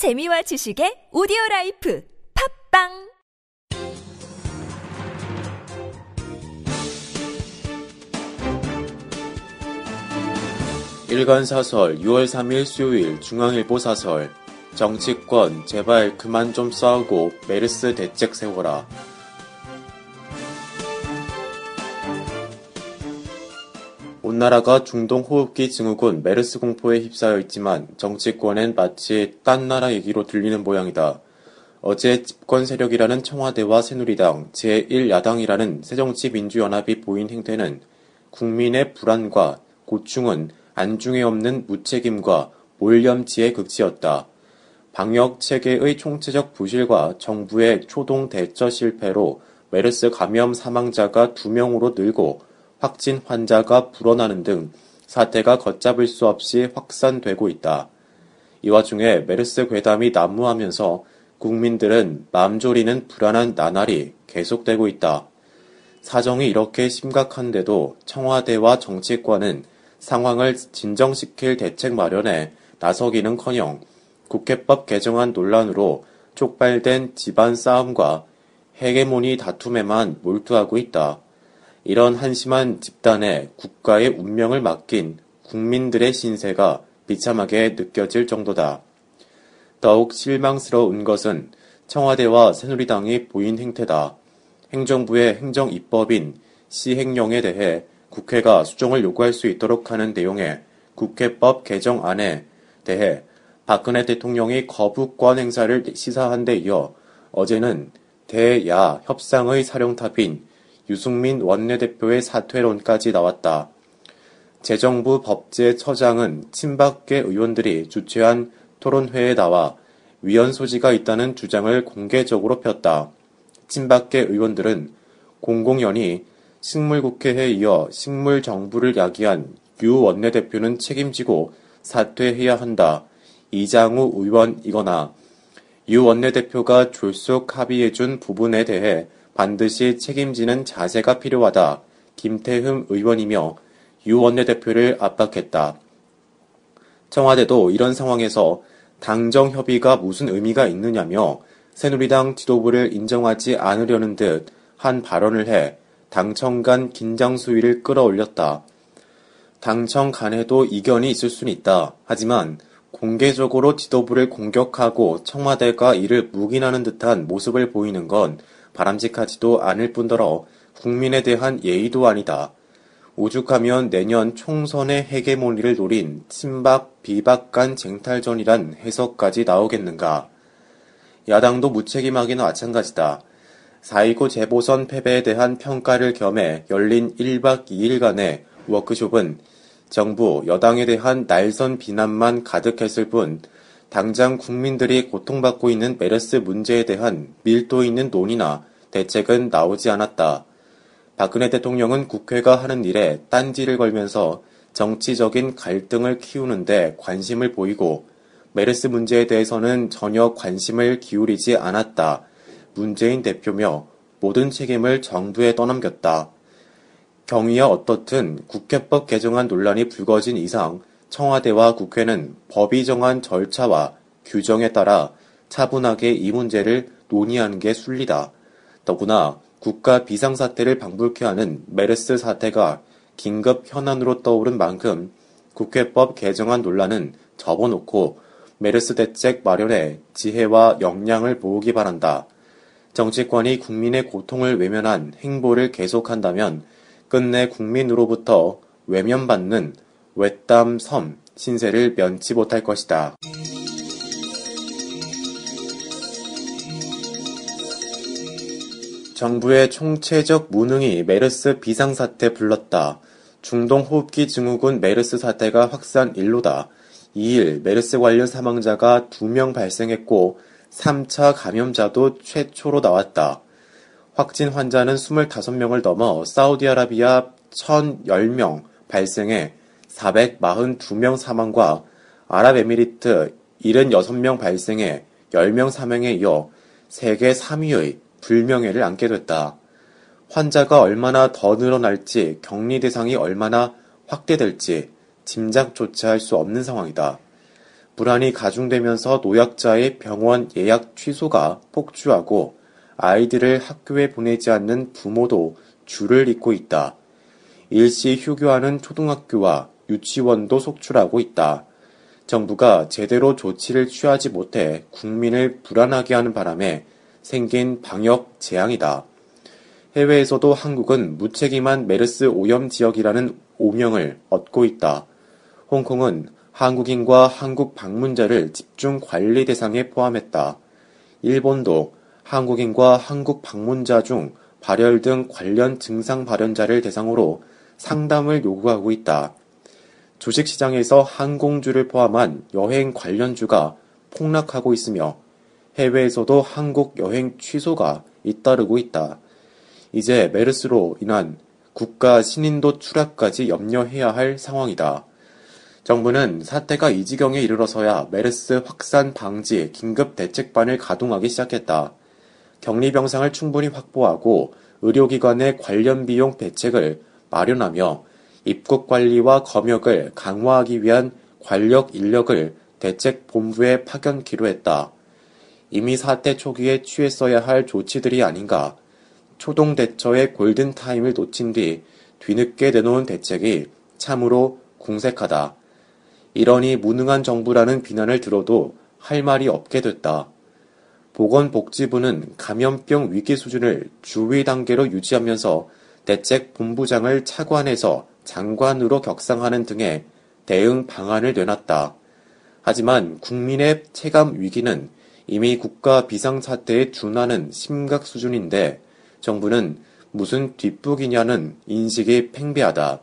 재미와 지식의 오디오 라이프 팟빵 일간 사설 6월 3일 수요일 중앙일보 사설 정치권 제발 그만 좀 싸우고 메르스 대책 세워라. 온 나라가 중동 호흡기 증후군 메르스 공포에 휩싸여 있지만 정치권엔 마치 딴 나라 얘기로 들리는 모양이다. 어제 집권 세력이라는 청와대와 새누리당, 제1야당이라는 새정치민주연합이 보인 행태는 국민의 불안과 고충은 안중에 없는 무책임과 몰염치의 극치였다. 방역 체계의 총체적 부실과 정부의 초동 대처 실패로 메르스 감염 사망자가 2명으로 늘고 확진 환자가 불어나는 등 사태가 걷잡을 수 없이 확산되고 있다. 이 와중에 메르스 괴담이 난무하면서 국민들은 마음 졸이는 불안한 나날이 계속되고 있다. 사정이 이렇게 심각한데도 청와대와 정치권은 상황을 진정시킬 대책 마련에 나서기는 커녕 국회법 개정안 논란으로 촉발된 집안 싸움과 헤게모니 다툼에만 몰두하고 있다. 이런 한심한 집단에 국가의 운명을 맡긴 국민들의 신세가 비참하게 느껴질 정도다. 더욱 실망스러운 것은 청와대와 새누리당이 보인 행태다. 행정부의 행정 입법인 시행령에 대해 국회가 수정을 요구할 수 있도록 하는 내용의 국회법 개정안에 대해 박근혜 대통령이 거부권 행사를 시사한 데 이어 어제는 대야 협상의 사령탑인 유승민 원내대표의 사퇴론까지 나왔다. 재정부 법제처장은 친박계 의원들이 주최한 토론회에 나와 위헌 소지가 있다는 주장을 공개적으로 폈다. 친박계 의원들은 공공연히 식물국회에 이어 식물정부를 야기한 유 원내대표는 책임지고 사퇴해야 한다. 이장우 의원이거나 유 원내대표가 졸속 합의해준 부분에 대해 반드시 책임지는 자세가 필요하다. 김태흠 의원이며 유 원내대표를 압박했다. 청와대도 이런 상황에서 당정 협의가 무슨 의미가 있느냐며 새누리당 지도부를 인정하지 않으려는 듯 한 발언을 해 당청 간 긴장 수위를 끌어올렸다. 당청 간에도 이견이 있을 수는 있다. 하지만 공개적으로 지도부를 공격하고 청와대가 이를 묵인하는 듯한 모습을 보이는 건 바람직하지도 않을 뿐더러 국민에 대한 예의도 아니다. 오죽하면 내년 총선의 헤게모니를 노린 친박 비박 간 쟁탈전이란 해석까지 나오겠는가. 야당도 무책임하기는 마찬가지다. 4.29 재보선 패배에 대한 평가를 겸해 열린 1박 2일간의 워크숍은 정부, 여당에 대한 날선 비난만 가득했을 뿐 당장 국민들이 고통받고 있는 메르스 문제에 대한 밀도 있는 논의나 대책은 나오지 않았다. 박근혜 대통령은 국회가 하는 일에 딴지를 걸면서 정치적인 갈등을 키우는데 관심을 보이고 메르스 문제에 대해서는 전혀 관심을 기울이지 않았다. 문재인 대표며 모든 책임을 정부에 떠넘겼다. 경위야 어떻든 국회법 개정안 논란이 불거진 이상 청와대와 국회는 법이 정한 절차와 규정에 따라 차분하게 이 문제를 논의하는 게 순리다. 더구나 국가 비상사태를 방불케 하는 메르스 사태가 긴급 현안으로 떠오른 만큼 국회법 개정안 논란은 접어놓고 메르스 대책 마련에 지혜와 역량을 모으기 바란다. 정치권이 국민의 고통을 외면한 행보를 계속한다면 끝내 국민으로부터 외면받는 외땀 섬 신세를 면치 못할 것이다. 정부의 총체적 무능이 메르스 비상사태 불렀다. 중동 호흡기 증후군 메르스 사태가 확산 일로다. 2일 메르스 관련 사망자가 2명 발생했고 3차 감염자도 최초로 나왔다. 확진 환자는 25명을 넘어 사우디아라비아 1,010명 발생해 442명 사망과 아랍에미리트 76명 발생해 10명 사망에 이어 세계 3위의 불명예를 안게 됐다. 환자가 얼마나 더 늘어날지 격리 대상이 얼마나 확대될지 짐작조차 할 수 없는 상황이다. 불안이 가중되면서 노약자의 병원 예약 취소가 폭주하고 아이들을 학교에 보내지 않는 부모도 줄을 잇고 있다. 일시 휴교하는 초등학교와 유치원도 속출하고 있다. 정부가 제대로 조치를 취하지 못해 국민을 불안하게 하는 바람에 생긴 방역 재앙이다. 해외에서도 한국은 무책임한 메르스 오염 지역이라는 오명을 얻고 있다. 홍콩은 한국인과 한국 방문자를 집중 관리 대상에 포함했다. 일본도 한국인과 한국 방문자 중 발열 등 관련 증상 발현자를 대상으로 상담을 요구하고 있다. 주식시장에서 항공주를 포함한 여행 관련주가 폭락하고 있으며 해외에서도 한국 여행 취소가 잇따르고 있다. 이제 메르스로 인한 국가 신인도 추락까지 염려해야 할 상황이다. 정부는 사태가 이 지경에 이르러서야 메르스 확산 방지 긴급 대책반을 가동하기 시작했다. 격리 병상을 충분히 확보하고 의료기관의 관련 비용 대책을 마련하며 입국 관리와 검역을 강화하기 위한 관련 인력을 대책 본부에 파견키로 했다. 이미 사태 초기에 취했어야 할 조치들이 아닌가. 초동 대처의 골든 타임을 놓친 뒤 뒤늦게 내놓은 대책이 참으로 궁색하다. 이러니 무능한 정부라는 비난을 들어도 할 말이 없게 됐다. 보건복지부는 감염병 위기 수준을 주의 단계로 유지하면서 대책 본부장을 차관해서 장관으로 격상하는 등의 대응 방안을 내놨다. 하지만 국민의 체감 위기는 이미 국가 비상사태에 준하는 심각 수준인데 정부는 무슨 뒷북이냐는 인식이 팽배하다.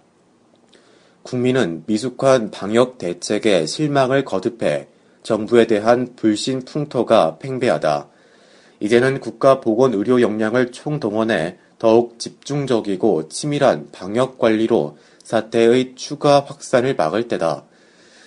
국민은 미숙한 방역 대책에 실망을 거듭해 정부에 대한 불신 풍토가 팽배하다. 이제는 국가 보건 의료 역량을 총동원해 더욱 집중적이고 치밀한 방역 관리로 사태의 추가 확산을 막을 때다.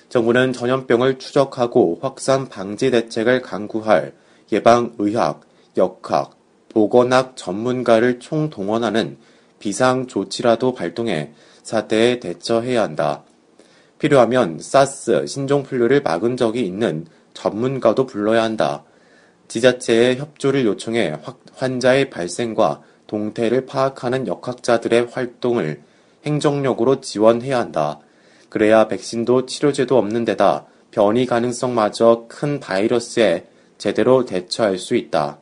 정부는 전염병을 추적하고 확산 방지 대책을 강구할 예방의학, 역학, 보건학 전문가를 총동원하는 비상 조치라도 발동해 사태에 대처해야 한다. 필요하면 사스, 신종플루를 막은 적이 있는 전문가도 불러야 한다. 지자체의 협조를 요청해 환자의 발생과 동태를 파악하는 역학자들의 활동을 행정력으로 지원해야 한다. 그래야 백신도 치료제도 없는 데다 변이 가능성마저 큰 바이러스에 제대로 대처할 수 있다.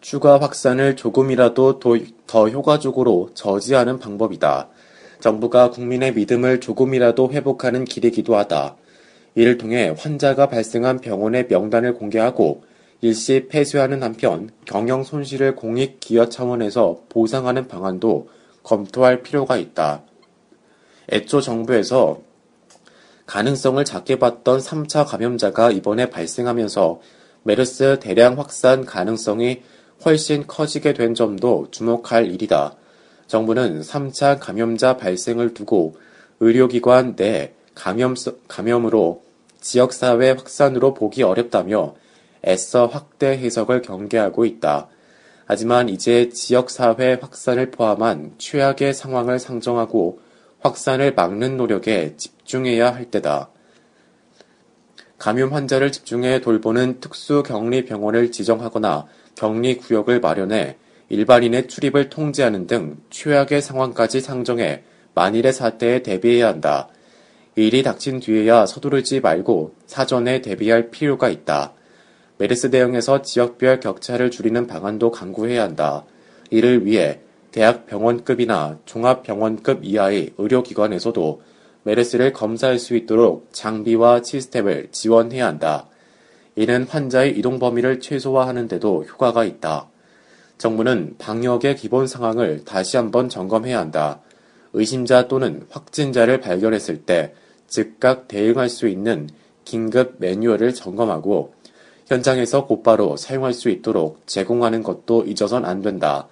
추가 확산을 조금이라도 더 효과적으로 저지하는 방법이다. 정부가 국민의 믿음을 조금이라도 회복하는 길이기도 하다. 이를 통해 환자가 발생한 병원의 명단을 공개하고 일시 폐쇄하는 한편 경영 손실을 공익 기여 차원에서 보상하는 방안도 검토할 필요가 있다. 애초 정부에서 가능성을 작게 봤던 3차 감염자가 이번에 발생하면서 메르스 대량 확산 가능성이 훨씬 커지게 된 점도 주목할 일이다. 정부는 3차 감염자 발생을 두고 의료기관 내 감염, 감염으로 지역사회 확산으로 보기 어렵다며 애써 확대 해석을 경계하고 있다. 하지만 이제 지역사회 확산을 포함한 최악의 상황을 상정하고 확산을 막는 노력에 집중해야 할 때다. 감염 환자를 집중해 돌보는 특수 격리 병원을 지정하거나 격리 구역을 마련해 일반인의 출입을 통제하는 등 최악의 상황까지 상정해 만일의 사태에 대비해야 한다. 일이 닥친 뒤에야 서두르지 말고 사전에 대비할 필요가 있다. 메르스 대응에서 지역별 격차를 줄이는 방안도 강구해야 한다. 이를 위해 대학 병원급이나 종합병원급 이하의 의료기관에서도 메르스를 검사할 수 있도록 장비와 시스템을 지원해야 한다. 이는 환자의 이동 범위를 최소화하는 데도 효과가 있다. 정부는 방역의 기본 상황을 다시 한번 점검해야 한다. 의심자 또는 확진자를 발견했을 때 즉각 대응할 수 있는 긴급 매뉴얼을 점검하고 현장에서 곧바로 사용할 수 있도록 제공하는 것도 잊어선 안 된다.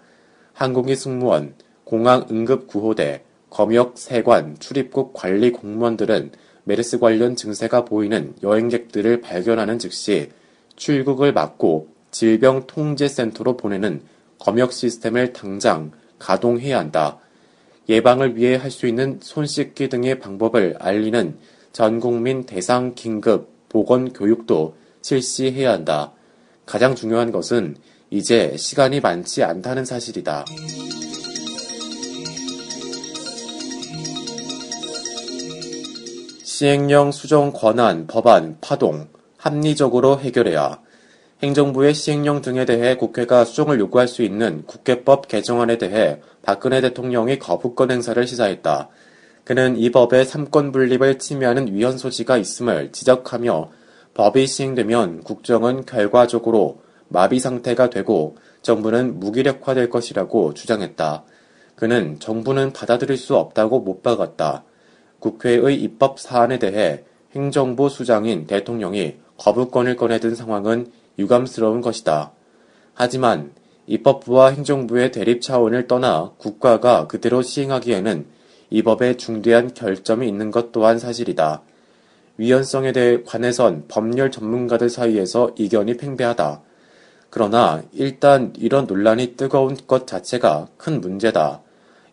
항공기 승무원, 공항 응급구호대, 검역 세관, 출입국 관리 공무원들은 메르스 관련 증세가 보이는 여행객들을 발견하는 즉시 출국을 막고 질병 통제센터로 보내는 검역 시스템을 당장 가동해야 한다. 예방을 위해 할 수 있는 손 씻기 등의 방법을 알리는 전 국민 대상 긴급 보건 교육도 실시해야 한다. 가장 중요한 것은 이제 시간이 많지 않다는 사실이다. 시행령 수정 권한 법안 파동 합리적으로 해결해야 행정부의 시행령 등에 대해 국회가 수정을 요구할 수 있는 국회법 개정안에 대해 박근혜 대통령이 거부권 행사를 시사했다. 그는 이 법의 삼권 분립을 침해하는 위헌 소지가 있음을 지적하며 법이 시행되면 국정은 결과적으로 마비 상태가 되고 정부는 무기력화될 것이라고 주장했다. 그는 정부는 받아들일 수 없다고 못 박았다. 국회의 입법 사안에 대해 행정부 수장인 대통령이 거부권을 꺼내든 상황은 유감스러운 것이다. 하지만 입법부와 행정부의 대립 차원을 떠나 국가가 그대로 시행하기에는 이 법에 중대한 결점이 있는 것 또한 사실이다. 위헌성에 대해 관해선 법률 전문가들 사이에서 이견이 팽배하다. 그러나 일단 이런 논란이 뜨거운 것 자체가 큰 문제다.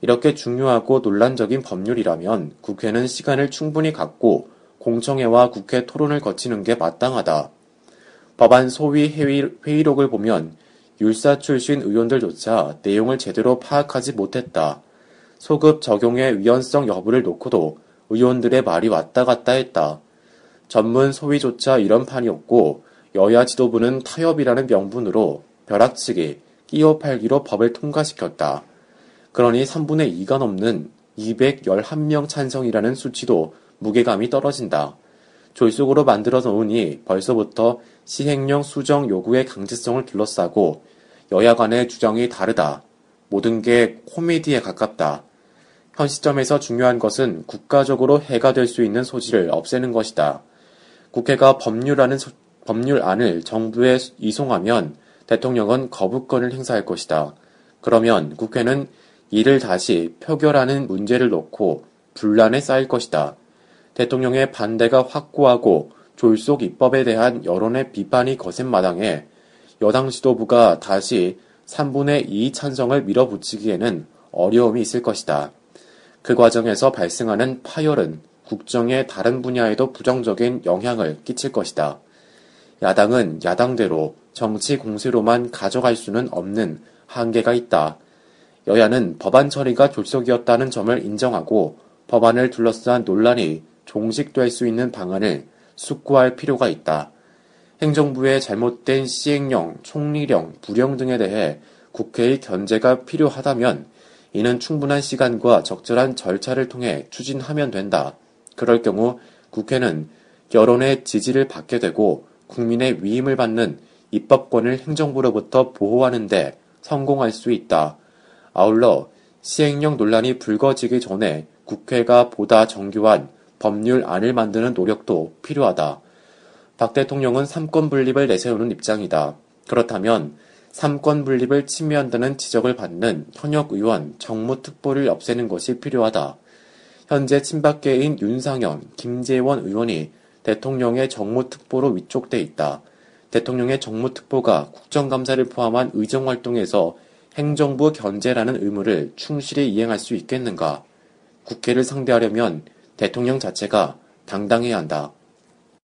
이렇게 중요하고 논란적인 법률이라면 국회는 시간을 충분히 갖고 공청회와 국회 토론을 거치는 게 마땅하다. 법안 소위 회의록을 보면 율사 출신 의원들조차 내용을 제대로 파악하지 못했다. 소급 적용의 위헌성 여부를 놓고도 의원들의 말이 왔다 갔다 했다. 전문 소위조차 이런 판이었고 여야 지도부는 타협이라는 명분으로 벼락치기, 끼어 팔기로 법을 통과시켰다. 그러니 3분의 2가 넘는 211명 찬성이라는 수치도 무게감이 떨어진다. 졸속으로 만들어 놓으니 벌써부터 시행령 수정 요구의 강제성을 둘러싸고 여야 간의 주장이 다르다. 모든 게 코미디에 가깝다. 현 시점에서 중요한 것은 국가적으로 해가 될 수 있는 소지를 없애는 것이다. 국회가 법률안을, 법률안을 정부에 이송하면 대통령은 거부권을 행사할 것이다. 그러면 국회는 이를 다시 표결하는 문제를 놓고 분란에 쌓일 것이다. 대통령의 반대가 확고하고 졸속 입법에 대한 여론의 비판이 거센 마당에 여당 지도부가 다시 3분의 2 찬성을 밀어붙이기에는 어려움이 있을 것이다. 그 과정에서 발생하는 파열은 국정의 다른 분야에도 부정적인 영향을 끼칠 것이다. 야당은 야당대로 정치 공세로만 가져갈 수는 없는 한계가 있다. 여야는 법안 처리가 졸속이었다는 점을 인정하고 법안을 둘러싼 논란이 종식될 수 있는 방안을 숙고할 필요가 있다. 행정부의 잘못된 시행령, 총리령, 부령 등에 대해 국회의 견제가 필요하다면 이는 충분한 시간과 적절한 절차를 통해 추진하면 된다. 그럴 경우 국회는 여론의 지지를 받게 되고 국민의 위임을 받는 입법권을 행정부로부터 보호하는데 성공할 수 있다. 아울러 시행령 논란이 불거지기 전에 국회가 보다 정교한 법률안을 만드는 노력도 필요하다. 박 대통령은 삼권 분립을 내세우는 입장이다. 그렇다면 삼권 분립을 침해한다는 지적을 받는 현역 의원 정무특보를 없애는 것이 필요하다. 현재 친박계인 윤상현, 김재원 의원이 대통령의 정무특보로 위촉돼 있다. 대통령의 정무특보가 국정감사를 포함한 의정활동에서 행정부 견제라는 의무를 충실히 이행할 수 있겠는가? 국회를 상대하려면 대통령 자체가 당당해야 한다.